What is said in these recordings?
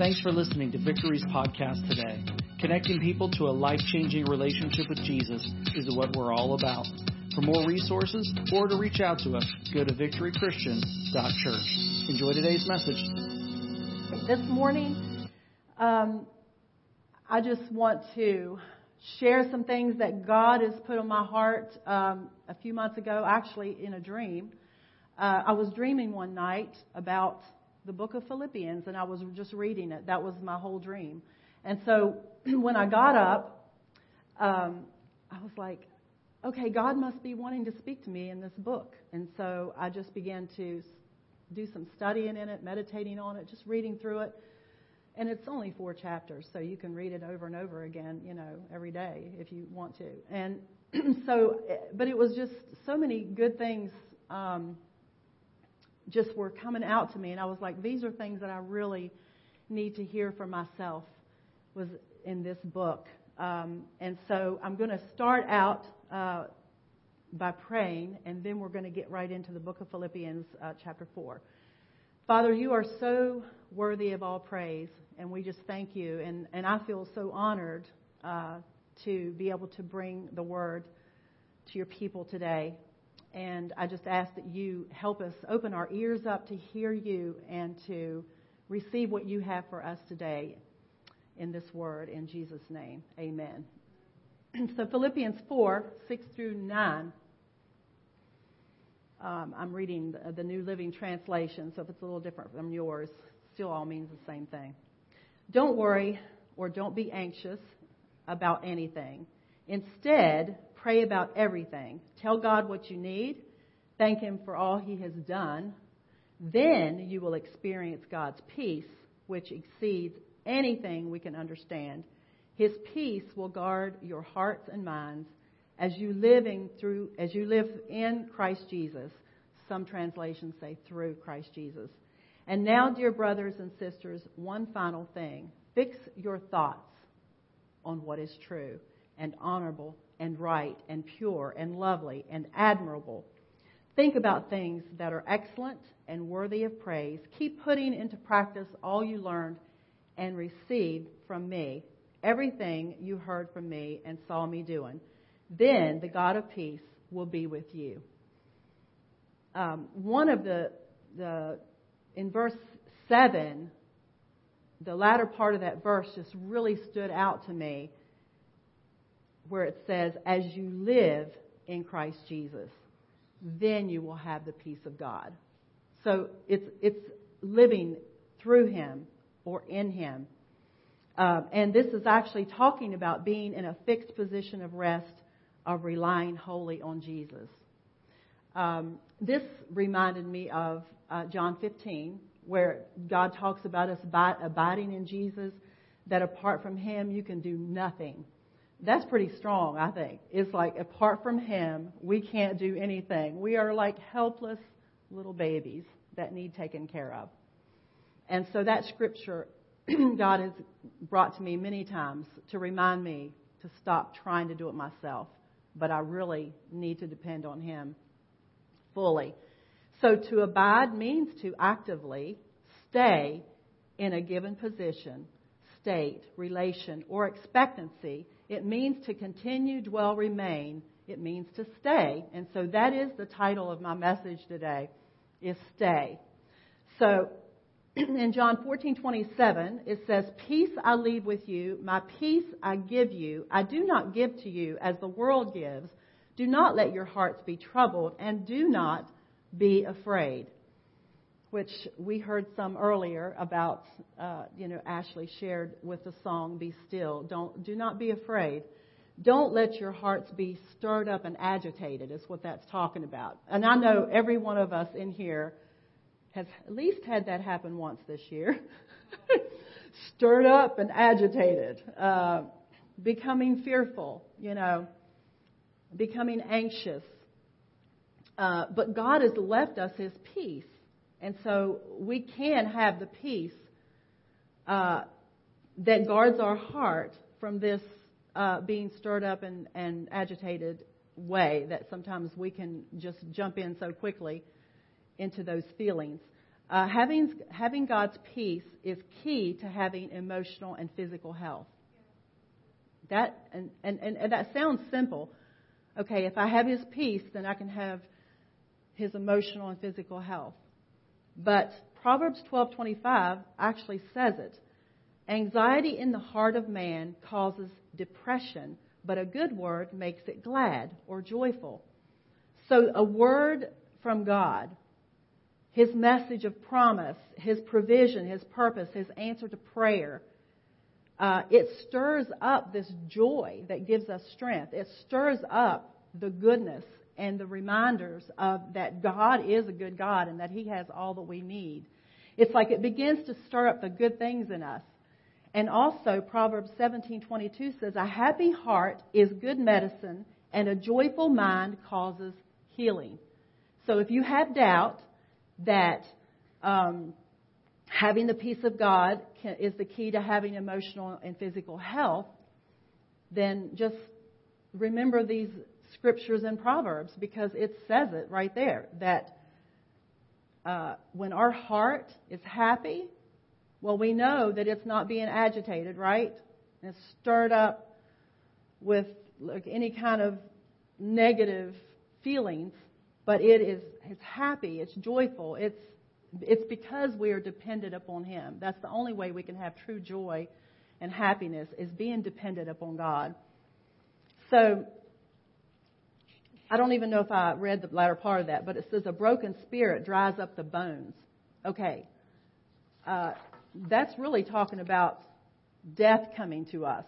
Thanks for listening to Victory's podcast today. Connecting people to a life changing relationship with Jesus is what we're all about. For more resources or to reach out to us, go to victorychristian.church. Enjoy today's message. This morning, um, I just want to share some things that God has put on my heart um, a few months ago, actually in a dream. Uh, I was dreaming one night about the book of Philippians, and I was just reading it. That was my whole dream. And so when I got up, um, I was like, okay, God must be wanting to speak to me in this book. And so I just began to do some studying in it, meditating on it, just reading through it. And it's only four chapters, so you can read it over and over again, you know, every day if you want to. And so, but it was just so many good things um, just were coming out to me, and I was like, these are things that I really need to hear for myself. Was in this book, um, and so I'm going to start out uh, by praying, and then we're going to get right into the book of Philippians, uh, chapter four. Father, you are so worthy of all praise, and we just thank you. And, and I feel so honored uh, to be able to bring the word to your people today. And I just ask that you help us open our ears up to hear you and to receive what you have for us today in this word. In Jesus' name, amen. so, Philippians 4 6 through 9. Um, I'm reading the, the New Living Translation, so if it's a little different from yours, still all means the same thing. Don't worry or don't be anxious about anything. Instead, Pray about everything. Tell God what you need. Thank Him for all He has done. Then you will experience God's peace, which exceeds anything we can understand. His peace will guard your hearts and minds as you living through as you live in Christ Jesus. Some translations say through Christ Jesus. And now, dear brothers and sisters, one final thing. Fix your thoughts on what is true and honorable and right and pure and lovely and admirable. Think about things that are excellent and worthy of praise. Keep putting into practice all you learned and received from me, everything you heard from me and saw me doing. Then the God of peace will be with you. Um, one of the, the, in verse 7, the latter part of that verse just really stood out to me where it says, as you live in Christ Jesus, then you will have the peace of God. So it's, it's living through Him or in Him. Um, and this is actually talking about being in a fixed position of rest, of relying wholly on Jesus. Um, this reminded me of uh, John 15, where God talks about us abiding in Jesus, that apart from Him you can do nothing. That's pretty strong, I think. It's like apart from Him, we can't do anything. We are like helpless little babies that need taken care of. And so that scripture God has brought to me many times to remind me to stop trying to do it myself, but I really need to depend on Him fully. So to abide means to actively stay in a given position, state, relation, or expectancy it means to continue, dwell, remain. It means to stay. And so that is the title of my message today, is stay. So in John 14:27 it says, "Peace I leave with you, my peace I give you. I do not give to you as the world gives. Do not let your hearts be troubled and do not be afraid." Which we heard some earlier about, uh, you know, Ashley shared with the song, Be Still. Don't, do not be afraid. Don't let your hearts be stirred up and agitated, is what that's talking about. And I know every one of us in here has at least had that happen once this year. stirred up and agitated, uh, becoming fearful, you know, becoming anxious. Uh, but God has left us His peace. And so we can have the peace uh, that guards our heart from this uh, being stirred up and, and agitated way that sometimes we can just jump in so quickly into those feelings. Uh, having, having God's peace is key to having emotional and physical health. That, and, and, and, and that sounds simple. Okay, if I have His peace, then I can have His emotional and physical health. But Proverbs 12:25 actually says it. Anxiety in the heart of man causes depression, but a good word makes it glad or joyful. So a word from God, his message of promise, his provision, his purpose, his answer to prayer, uh, it stirs up this joy that gives us strength. It stirs up the goodness and the reminders of that God is a good God and that He has all that we need. It's like it begins to stir up the good things in us. And also Proverbs 17:22 says, "A happy heart is good medicine, and a joyful mind causes healing." So if you have doubt that um, having the peace of God can, is the key to having emotional and physical health, then just remember these scriptures and Proverbs because it says it right there that uh, when our heart is happy, well, we know that it's not being agitated, right? It's stirred up with like any kind of negative feelings, but it is it's happy, it's joyful, it's it's because we are dependent upon Him. That's the only way we can have true joy and happiness is being dependent upon God. So I don't even know if I read the latter part of that, but it says a broken spirit dries up the bones. Okay. Uh, that's really talking about death coming to us,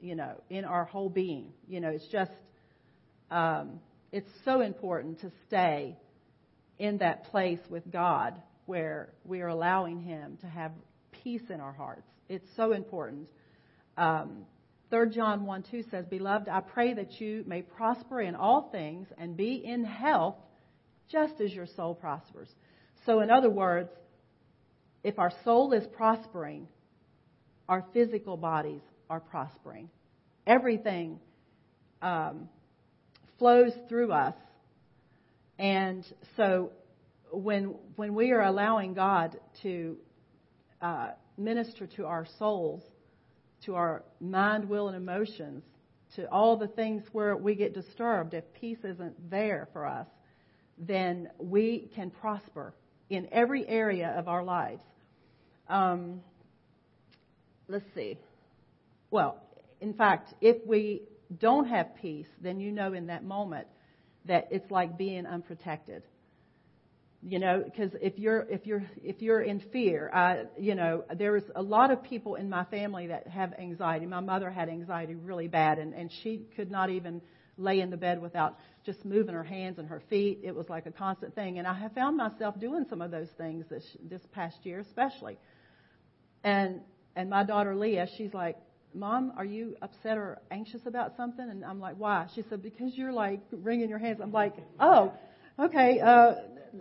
you know, in our whole being. You know, it's just, um, it's so important to stay in that place with God where we are allowing Him to have peace in our hearts. It's so important. Um, 3 John 1 2 says, Beloved, I pray that you may prosper in all things and be in health just as your soul prospers. So, in other words, if our soul is prospering, our physical bodies are prospering. Everything um, flows through us. And so, when, when we are allowing God to uh, minister to our souls, to our mind, will, and emotions, to all the things where we get disturbed, if peace isn't there for us, then we can prosper in every area of our lives. Um, let's see. Well, in fact, if we don't have peace, then you know in that moment that it's like being unprotected you know because if you're if you're if you're in fear I, you know there's a lot of people in my family that have anxiety. My mother had anxiety really bad and and she could not even lay in the bed without just moving her hands and her feet. It was like a constant thing. And i have found myself doing some of those things this this past year especially. And and my daughter leah she's like mom are you upset or anxious about something? And i'm like why? She said because you're like wringing your hands. I'm like oh okay uh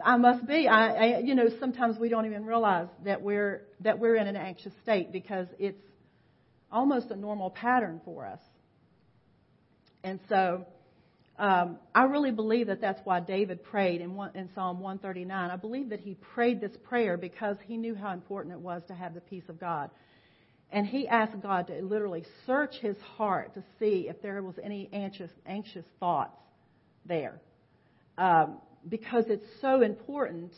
I must be. I, I, you know, sometimes we don't even realize that we're that we're in an anxious state because it's almost a normal pattern for us. And so, um, I really believe that that's why David prayed in, one, in Psalm 139. I believe that he prayed this prayer because he knew how important it was to have the peace of God. And he asked God to literally search his heart to see if there was any anxious, anxious thoughts there. Um, because it's so important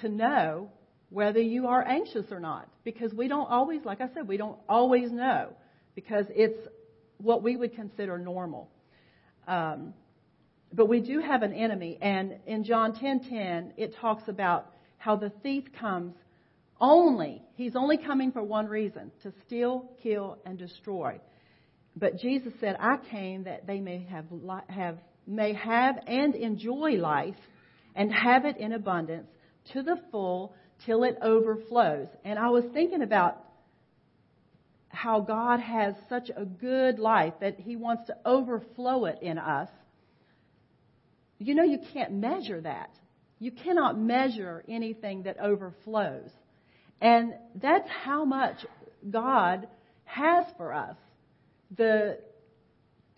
to know whether you are anxious or not. Because we don't always, like I said, we don't always know because it's what we would consider normal. Um, but we do have an enemy, and in John 10:10, it talks about how the thief comes only. He's only coming for one reason: to steal, kill, and destroy. But Jesus said, "I came that they may have have may have and enjoy life and have it in abundance to the full till it overflows. And I was thinking about how God has such a good life that He wants to overflow it in us. You know, you can't measure that. You cannot measure anything that overflows. And that's how much God has for us. The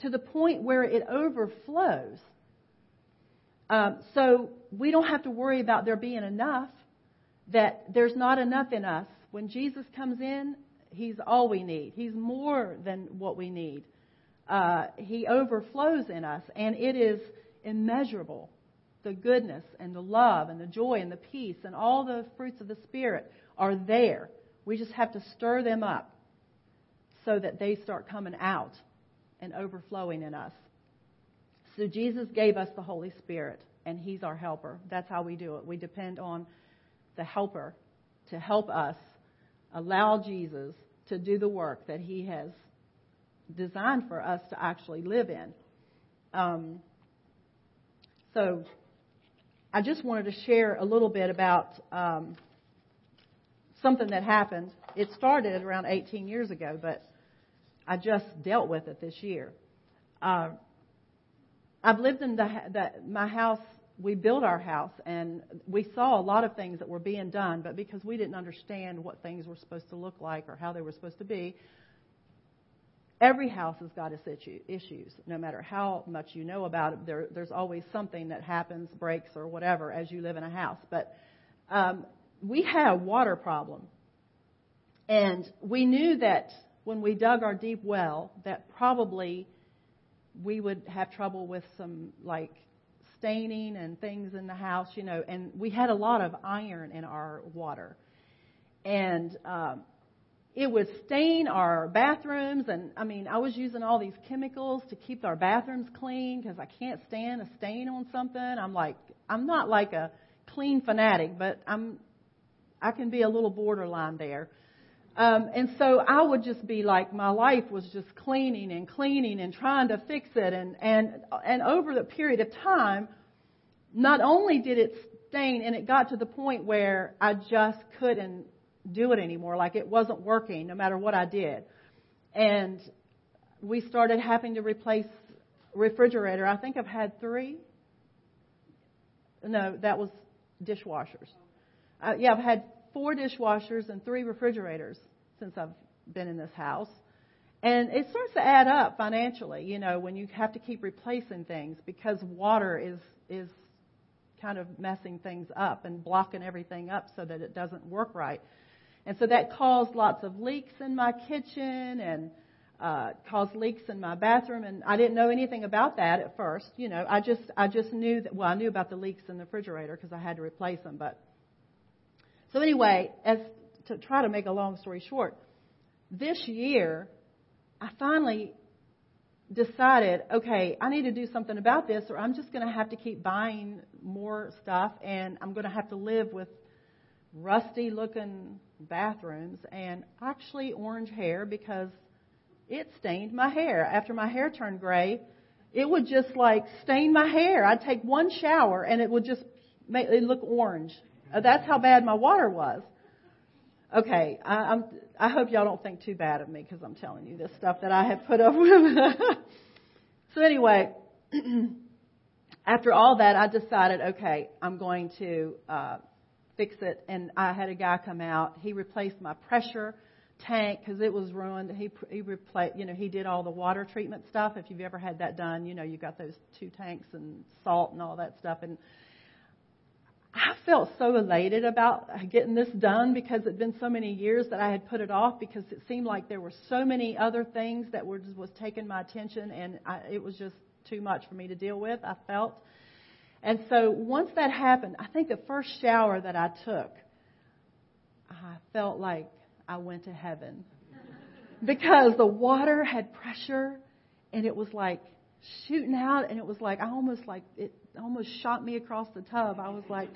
to the point where it overflows. Um, so we don't have to worry about there being enough that there's not enough in us. When Jesus comes in, He's all we need. He's more than what we need. Uh, he overflows in us, and it is immeasurable. The goodness and the love and the joy and the peace and all the fruits of the Spirit are there. We just have to stir them up so that they start coming out and overflowing in us. So Jesus gave us the Holy Spirit, and He's our helper. That's how we do it. We depend on the helper to help us allow Jesus to do the work that He has designed for us to actually live in. Um, so I just wanted to share a little bit about um, something that happened. It started around 18 years ago, but I just dealt with it this year. Uh, I've lived in the, the, my house. We built our house, and we saw a lot of things that were being done, but because we didn't understand what things were supposed to look like or how they were supposed to be, every house has got its issues. No matter how much you know about it, there, there's always something that happens, breaks, or whatever as you live in a house. But um, we had a water problem, and we knew that when we dug our deep well, that probably we would have trouble with some like staining and things in the house, you know, and we had a lot of iron in our water. And um, it would stain our bathrooms. And I mean, I was using all these chemicals to keep our bathrooms clean because I can't stand a stain on something. I'm like, I'm not like a clean fanatic, but I'm, I can be a little borderline there. Um, and so I would just be like, my life was just cleaning and cleaning and trying to fix it. And, and, and over the period of time, not only did it stain, and it got to the point where I just couldn't do it anymore. Like it wasn't working no matter what I did. And we started having to replace refrigerator. I think I've had three. No, that was dishwashers. Uh, yeah, I've had four dishwashers and three refrigerators since I've been in this house. And it starts to add up financially, you know, when you have to keep replacing things because water is is kind of messing things up and blocking everything up so that it doesn't work right. And so that caused lots of leaks in my kitchen and uh, caused leaks in my bathroom. And I didn't know anything about that at first. You know, I just I just knew that. Well, I knew about the leaks in the refrigerator because I had to replace them. But so anyway, as to try to make a long story short, this year I finally decided, okay, I need to do something about this, or I'm just going to have to keep buying more stuff, and I'm going to have to live with rusty looking bathrooms and actually orange hair because it stained my hair. After my hair turned gray, it would just like stain my hair. I'd take one shower and it would just make it look orange. Uh, that's how bad my water was. Okay, I, I'm, I hope y'all don't think too bad of me because I'm telling you this stuff that I have put up with. so anyway, after all that, I decided, okay, I'm going to uh, fix it. And I had a guy come out. He replaced my pressure tank because it was ruined. He he replaced, you know, he did all the water treatment stuff. If you've ever had that done, you know, you got those two tanks and salt and all that stuff. And I felt so elated about getting this done because it'd been so many years that I had put it off because it seemed like there were so many other things that were was taking my attention and I, it was just too much for me to deal with. I felt. And so once that happened, I think the first shower that I took, I felt like I went to heaven because the water had pressure and it was like shooting out and it was like I almost like it almost shot me across the tub. I was like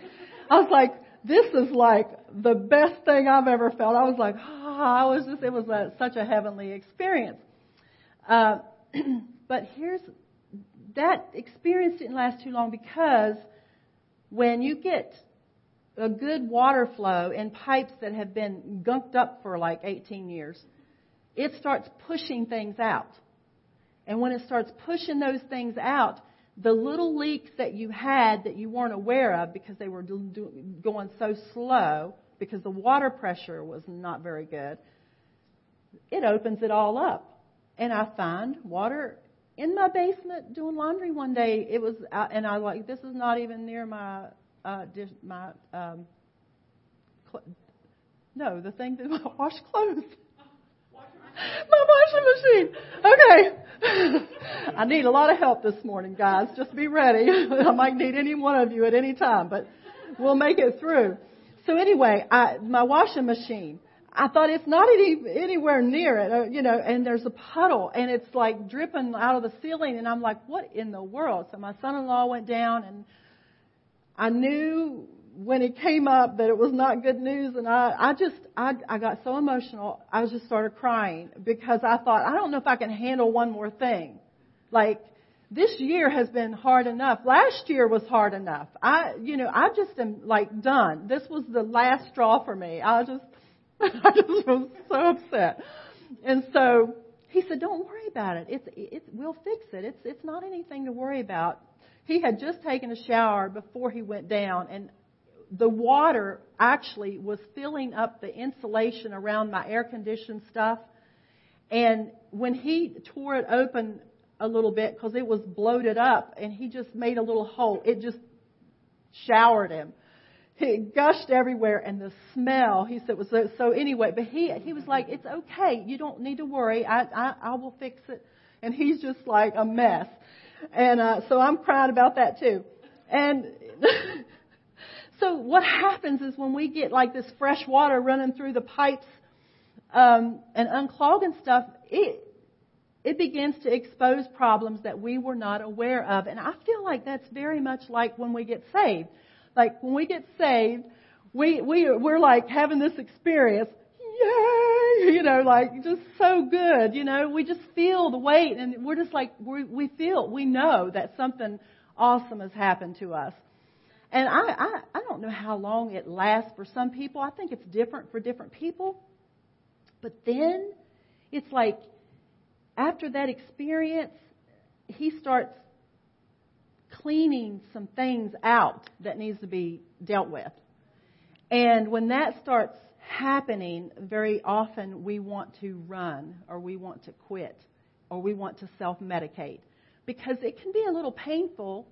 I was like this is like the best thing I've ever felt. I was like ah, I was just it was a, such a heavenly experience. Uh, but here's that experience didn't last too long because when you get a good water flow in pipes that have been gunked up for like 18 years, it starts pushing things out. And when it starts pushing those things out, the little leaks that you had that you weren't aware of because they were going so slow because the water pressure was not very good, it opens it all up. And I find water in my basement doing laundry one day. It was, and I like this is not even near my uh, dish, my um, No, the thing that I wash clothes. My washing machine. Okay. I need a lot of help this morning, guys. Just be ready. I might need any one of you at any time, but we'll make it through. So anyway, I, my washing machine. I thought it's not any, anywhere near it, uh, you know, and there's a puddle and it's like dripping out of the ceiling and I'm like, what in the world? So my son-in-law went down and I knew when it came up that it was not good news and I, I just, I, I got so emotional, I just started crying because I thought, I don't know if I can handle one more thing. Like, this year has been hard enough. Last year was hard enough. I, you know, I just am like done. This was the last straw for me. I just, I just was so upset. And so he said, "Don't worry about it. It's, it's, we'll fix it. It's, it's not anything to worry about." He had just taken a shower before he went down, and the water actually was filling up the insulation around my air conditioned stuff. And when he tore it open a little bit because it was bloated up, and he just made a little hole, it just showered him. It gushed everywhere and the smell he said was so, so anyway but he he was like it's okay. You don't need to worry. I i i will fix it. And he's just like a mess. And uh so i'm crying about that too. And so what happens is when we get like this fresh water running through the pipes um and unclogging stuff it it begins to expose problems that we were not aware of and i feel like that's very much like when we get saved like when we get saved, we we we're like having this experience. Yay! You know, like just so good. You know, we just feel the weight, and we're just like we we feel we know that something awesome has happened to us. And I, I I don't know how long it lasts for some people. I think it's different for different people. But then it's like after that experience, he starts cleaning some things out that needs to be dealt with. And when that starts happening, very often we want to run or we want to quit or we want to self medicate because it can be a little painful,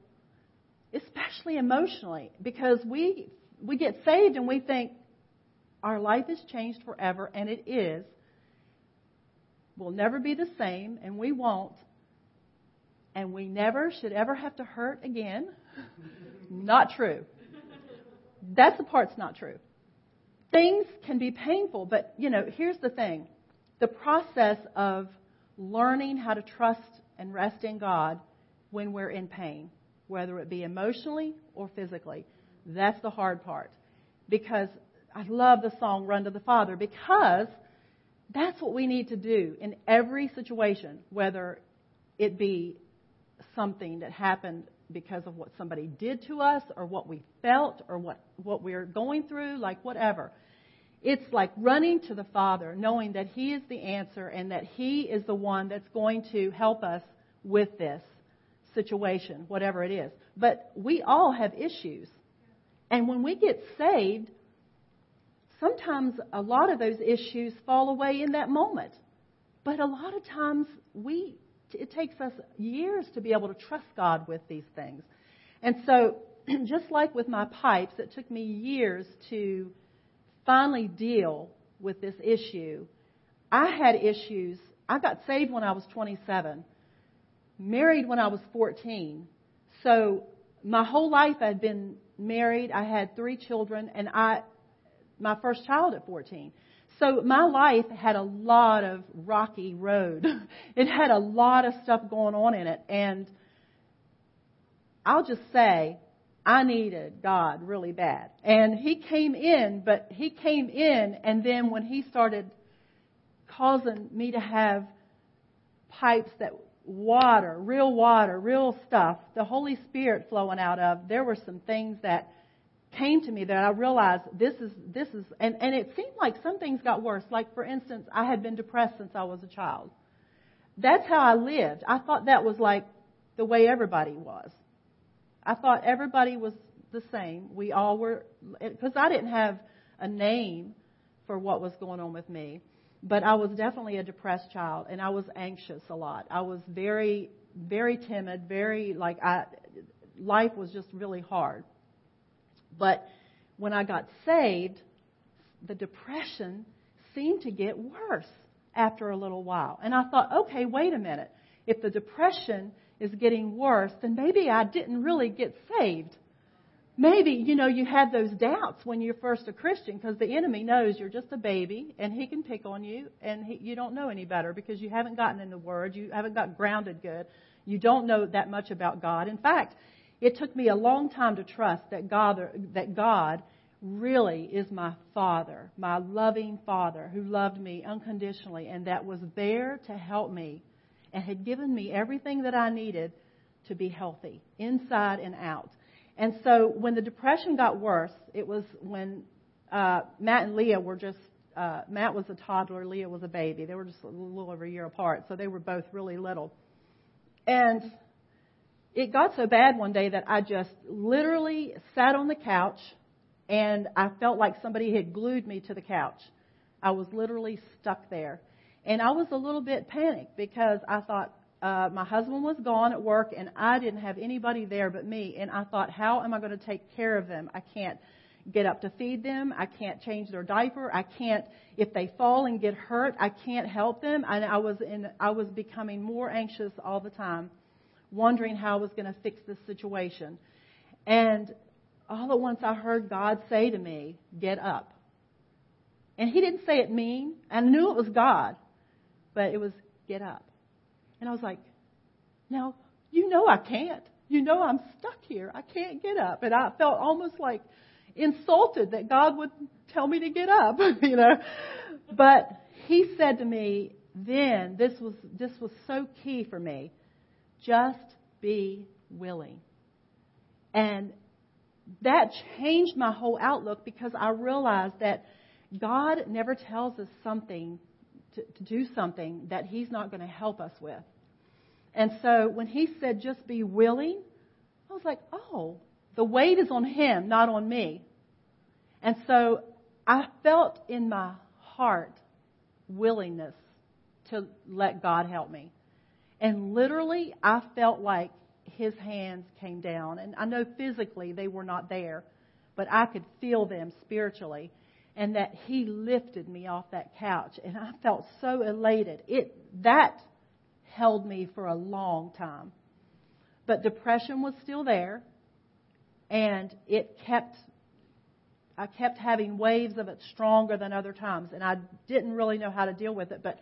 especially emotionally, because we, we get saved and we think our life is changed forever, and it is. We'll never be the same, and we won't and we never should ever have to hurt again. not true. That's the part's not true. Things can be painful, but you know, here's the thing. The process of learning how to trust and rest in God when we're in pain, whether it be emotionally or physically, that's the hard part. Because I love the song Run to the Father because that's what we need to do in every situation, whether it be something that happened because of what somebody did to us or what we felt or what, what we're going through, like whatever. It's like running to the Father, knowing that He is the answer and that He is the one that's going to help us with this situation, whatever it is. But we all have issues. And when we get saved, sometimes a lot of those issues fall away in that moment. But a lot of times we it takes us years to be able to trust God with these things. And so, just like with my pipes, it took me years to finally deal with this issue. I had issues. I got saved when I was 27, married when I was 14. So, my whole life I'd been married. I had three children, and I, my first child at 14. So my life had a lot of rocky road. It had a lot of stuff going on in it. And I'll just say, I needed God really bad. And He came in, but He came in, and then when He started causing me to have pipes that water, real water, real stuff, the Holy Spirit flowing out of, there were some things that came to me that I realized this is this is and, and it seemed like some things got worse. Like for instance, I had been depressed since I was a child. That's how I lived. I thought that was like the way everybody was. I thought everybody was the same. We all were because I didn't have a name for what was going on with me. But I was definitely a depressed child and I was anxious a lot. I was very very timid, very like I life was just really hard. But when I got saved, the depression seemed to get worse after a little while. And I thought, okay, wait a minute. If the depression is getting worse, then maybe I didn't really get saved. Maybe, you know, you had those doubts when you're first a Christian because the enemy knows you're just a baby and he can pick on you and he, you don't know any better because you haven't gotten in the Word, you haven't got grounded good, you don't know that much about God. In fact, it took me a long time to trust that God, that God really is my Father, my loving Father who loved me unconditionally and that was there to help me and had given me everything that I needed to be healthy, inside and out. And so when the depression got worse, it was when uh, Matt and Leah were just, uh, Matt was a toddler, Leah was a baby. They were just a little over a year apart, so they were both really little. And it got so bad one day that I just literally sat on the couch and I felt like somebody had glued me to the couch. I was literally stuck there. And I was a little bit panicked because I thought uh, my husband was gone at work and I didn't have anybody there but me. And I thought, how am I going to take care of them? I can't get up to feed them. I can't change their diaper. I can't, if they fall and get hurt, I can't help them. And I was in, I was becoming more anxious all the time, wondering how I was going to fix this situation. And all at once I heard God say to me, get up. And he didn't say it mean. I knew it was God, but it was get up. And I was like, now, you know I can't. You know I'm stuck here. I can't get up. And I felt almost like insulted that God would tell me to get up, you know. But he said to me, then this was this was so key for me. Just be willing. And that changed my whole outlook because I realized that God never tells us something to, to do something that He's not going to help us with. And so when He said, just be willing, I was like, oh, the weight is on Him, not on me. And so I felt in my heart willingness to let God help me. And literally, I felt like his hands came down. And I know physically they were not there, but I could feel them spiritually. And that he lifted me off that couch. And I felt so elated. It, that held me for a long time. But depression was still there. And it kept, I kept having waves of it stronger than other times. And I didn't really know how to deal with it. But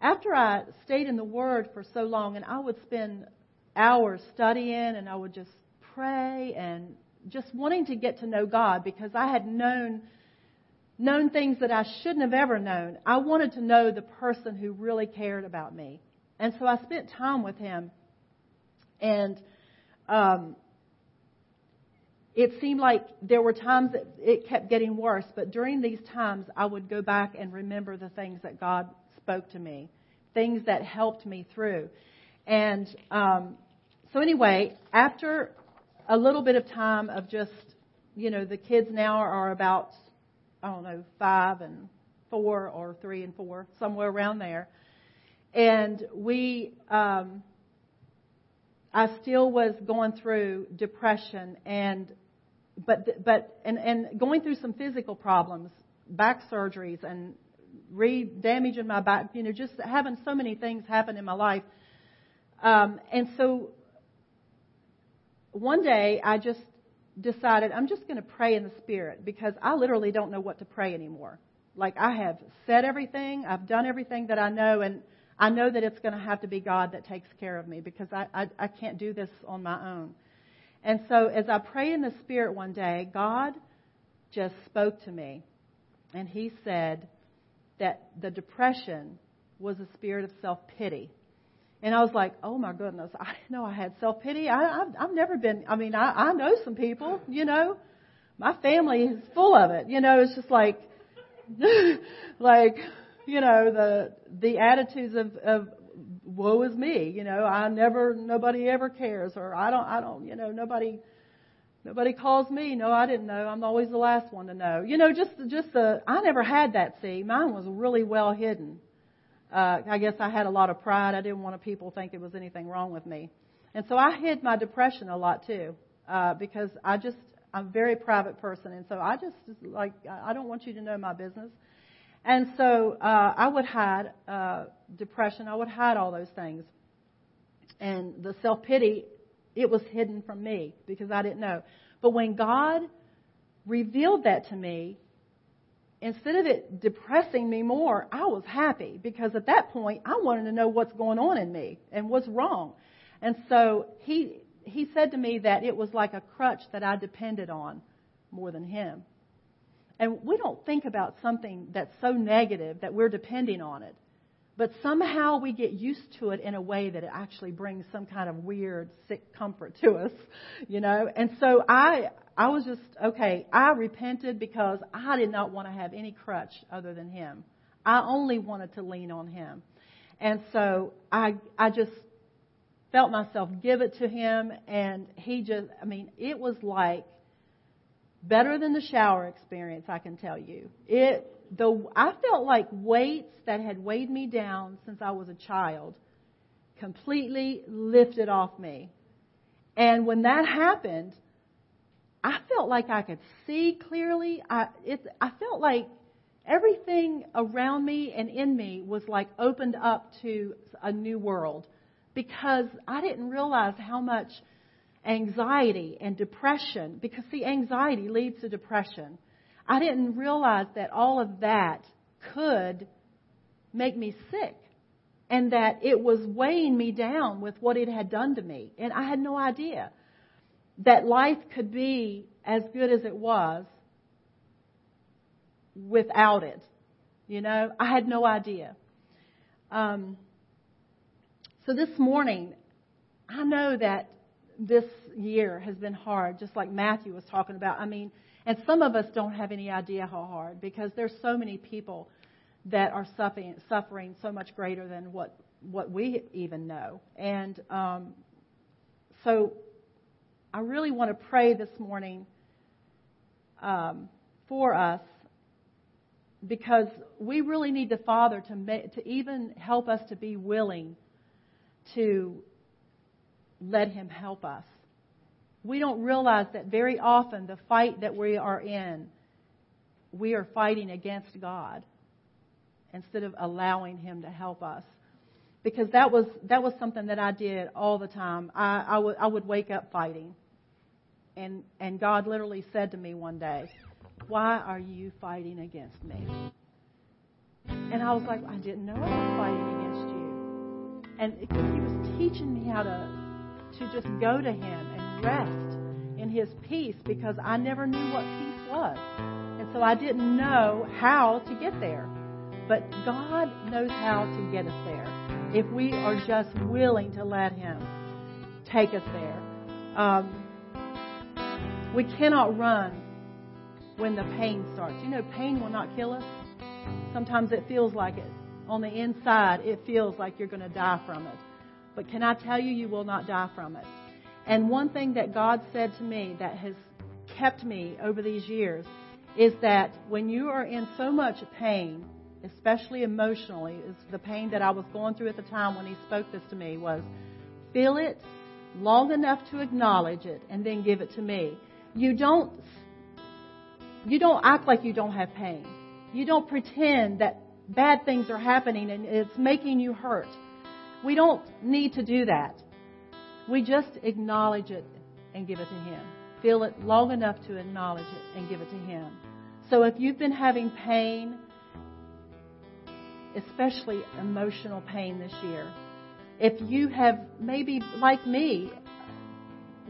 after I stayed in the Word for so long, and I would spend hours studying and I would just pray and just wanting to get to know God because I had known known things that I shouldn't have ever known. I wanted to know the person who really cared about me. And so I spent time with him and um, it seemed like there were times that it kept getting worse, but during these times I would go back and remember the things that God spoke to me, things that helped me through. And um, so anyway, after a little bit of time of just, you know, the kids now are about, I don't know, five and four or three and four, somewhere around there. And we, um, I still was going through depression and, but, but, and, and going through some physical problems, back surgeries and re-damage in my back, you know, just having so many things happen in my life. Um, and so one day I just decided I'm just going to pray in the Spirit because I literally don't know what to pray anymore. Like I have said everything, I've done everything that I know, and I know that it's going to have to be God that takes care of me because I, I, I can't do this on my own. And so as I prayed in the Spirit one day, God just spoke to me. And He said that the depression was a spirit of self pity. And I was like, oh my goodness, I know I had self pity. I've, I've never been. I mean, I, I know some people. You know, my family is full of it. You know, it's just like, like, you know, the the attitudes of of woe is me. You know, I never, nobody ever cares, or I don't, I don't. You know, nobody. Nobody calls me. No, I didn't know. I'm always the last one to know. You know, just just the. I never had that. See, mine was really well hidden uh, I guess I had a lot of pride. I didn't want people think there was anything wrong with me. And so I hid my depression a lot too, uh, because I just, I'm a very private person, and so I just like I don't want you to know my business. And so uh, I would hide uh, depression. I would hide all those things. And the self pity, it was hidden from me because I didn't know. But when God revealed that to me, instead of it depressing me more, I was happy because at that point I wanted to know what's going on in me and what's wrong. And so he he said to me that it was like a crutch that I depended on more than him. And we don't think about something that's so negative that we're depending on it. But somehow we get used to it in a way that it actually brings some kind of weird, sick comfort to us, you know. And so I, I was just okay. I repented because I did not want to have any crutch other than Him. I only wanted to lean on Him, and so I, I just felt myself give it to Him, and He just, I mean, it was like better than the shower experience, I can tell you. It the I felt like weights that had weighed me down since I was a child completely lifted off me. And when that happened, I felt like I could see clearly. I it I felt like everything around me and in me was like opened up to a new world because I didn't realize how much anxiety and depression, because see, anxiety leads to depression. I didn't realize that all of that could make me sick and that it was weighing me down with what it had done to me. And I had no idea that life could be as good as it was without it. You know, I had no idea. Um, so this morning, I know that this year has been hard, just like Matthew was talking about. I mean, and some of us don't have any idea how hard because there's so many people that are suffering, suffering so much greater than what what we even know. And um, so, I really want to pray this morning um, for us because we really need the Father to ma- to even help us to be willing to let Him help us. We don't realize that very often the fight that we are in, we are fighting against God instead of allowing Him to help us. Because that was that was something that I did all the time. I, I would wake up fighting, and and God literally said to me one day, "Why are you fighting against me?" And I was like, "I didn't know I was fighting against you." And He was teaching me how to to just go to Him rest in His peace because I never knew what peace was. And so I didn't know how to get there. But God knows how to get us there if we are just willing to let Him take us there. Um, we cannot run when the pain starts. You know, pain will not kill us. Sometimes it feels like it. On the inside, it feels like you're going to die from it. But can I tell you, you will not die from it. And one thing that God said to me that has kept me over these years is that when you are in so much pain, especially emotionally, is the pain that I was going through at the time when He spoke this to me was feel it long enough to acknowledge it and then give it to me. You don't you don't act like you don't have pain. You don't pretend that bad things are happening and it's making you hurt. We don't need to do that. We just acknowledge it and give it to Him. Feel it long enough to acknowledge it and give it to Him. So if you've been having pain, especially emotional pain this year, if you have maybe, like me,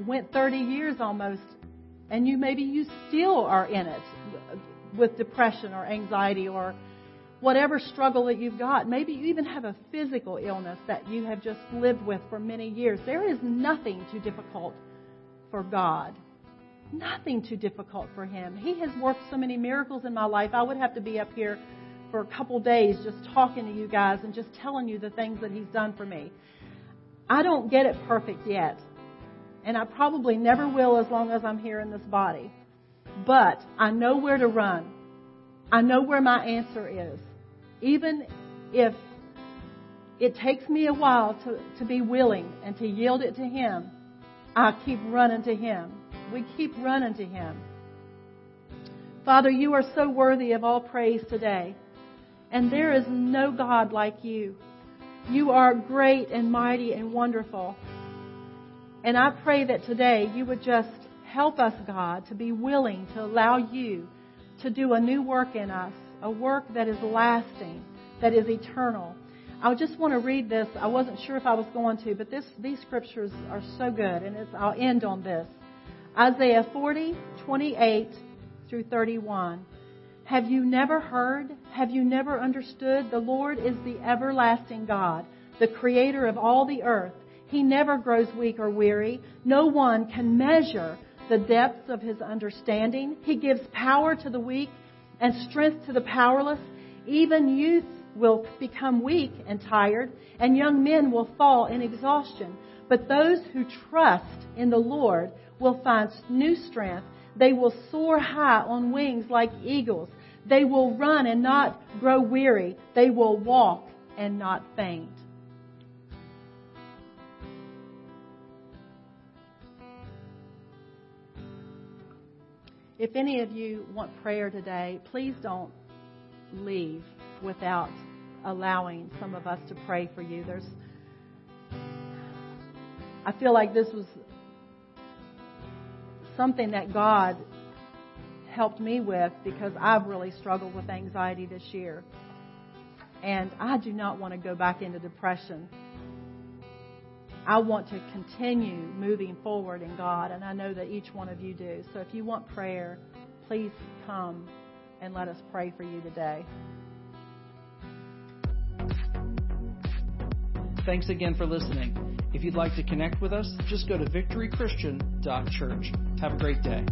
went 30 years almost, and you maybe you still are in it with depression or anxiety or whatever struggle that you've got. Maybe you even have a physical illness that you have just lived with for many years. There is nothing too difficult for God. Nothing too difficult for Him. He has worked so many miracles in my life. I would have to be up here for a couple days just talking to you guys and just telling you the things that He's done for me. I don't get it perfect yet. And I probably never will as long as I'm here in this body. But I know where to run. I know where my answer is. Even if it takes me a while to, to be willing and to yield it to Him, I keep running to Him we keep running to Him. Father, you are so worthy of all praise today. And there is no God like you. You are great and mighty and wonderful. And I pray that today you would just help us, God, to be willing to allow you to do a new work in us, a work that is lasting, that is eternal. I just want to read this. I wasn't sure if I was going to, but this, these scriptures are so good, and I'll end on this. Isaiah 40, 28 through 31. Have you never heard? Have you never understood? The Lord is the everlasting God, the creator of all the earth. He never grows weak or weary. No one can measure the depths of his understanding. He gives power to the weak and strength to the powerless. Even youth will become weak and tired, and young men will fall in exhaustion. But those who trust in the Lord will find new strength. They will soar high on wings like eagles. They will run and not grow weary. They will walk and not faint. If any of you want prayer today, please don't leave without allowing some of us to pray for you. There's I feel like this was something that God helped me with because I've really struggled with anxiety this year. And I do not want to go back into depression. I want to continue moving forward in God, and I know that each one of you do. So if you want prayer, please come and let us pray for you today. Thanks again for listening. If you'd like to connect with us, just go to victorychristian.church. Have a great day.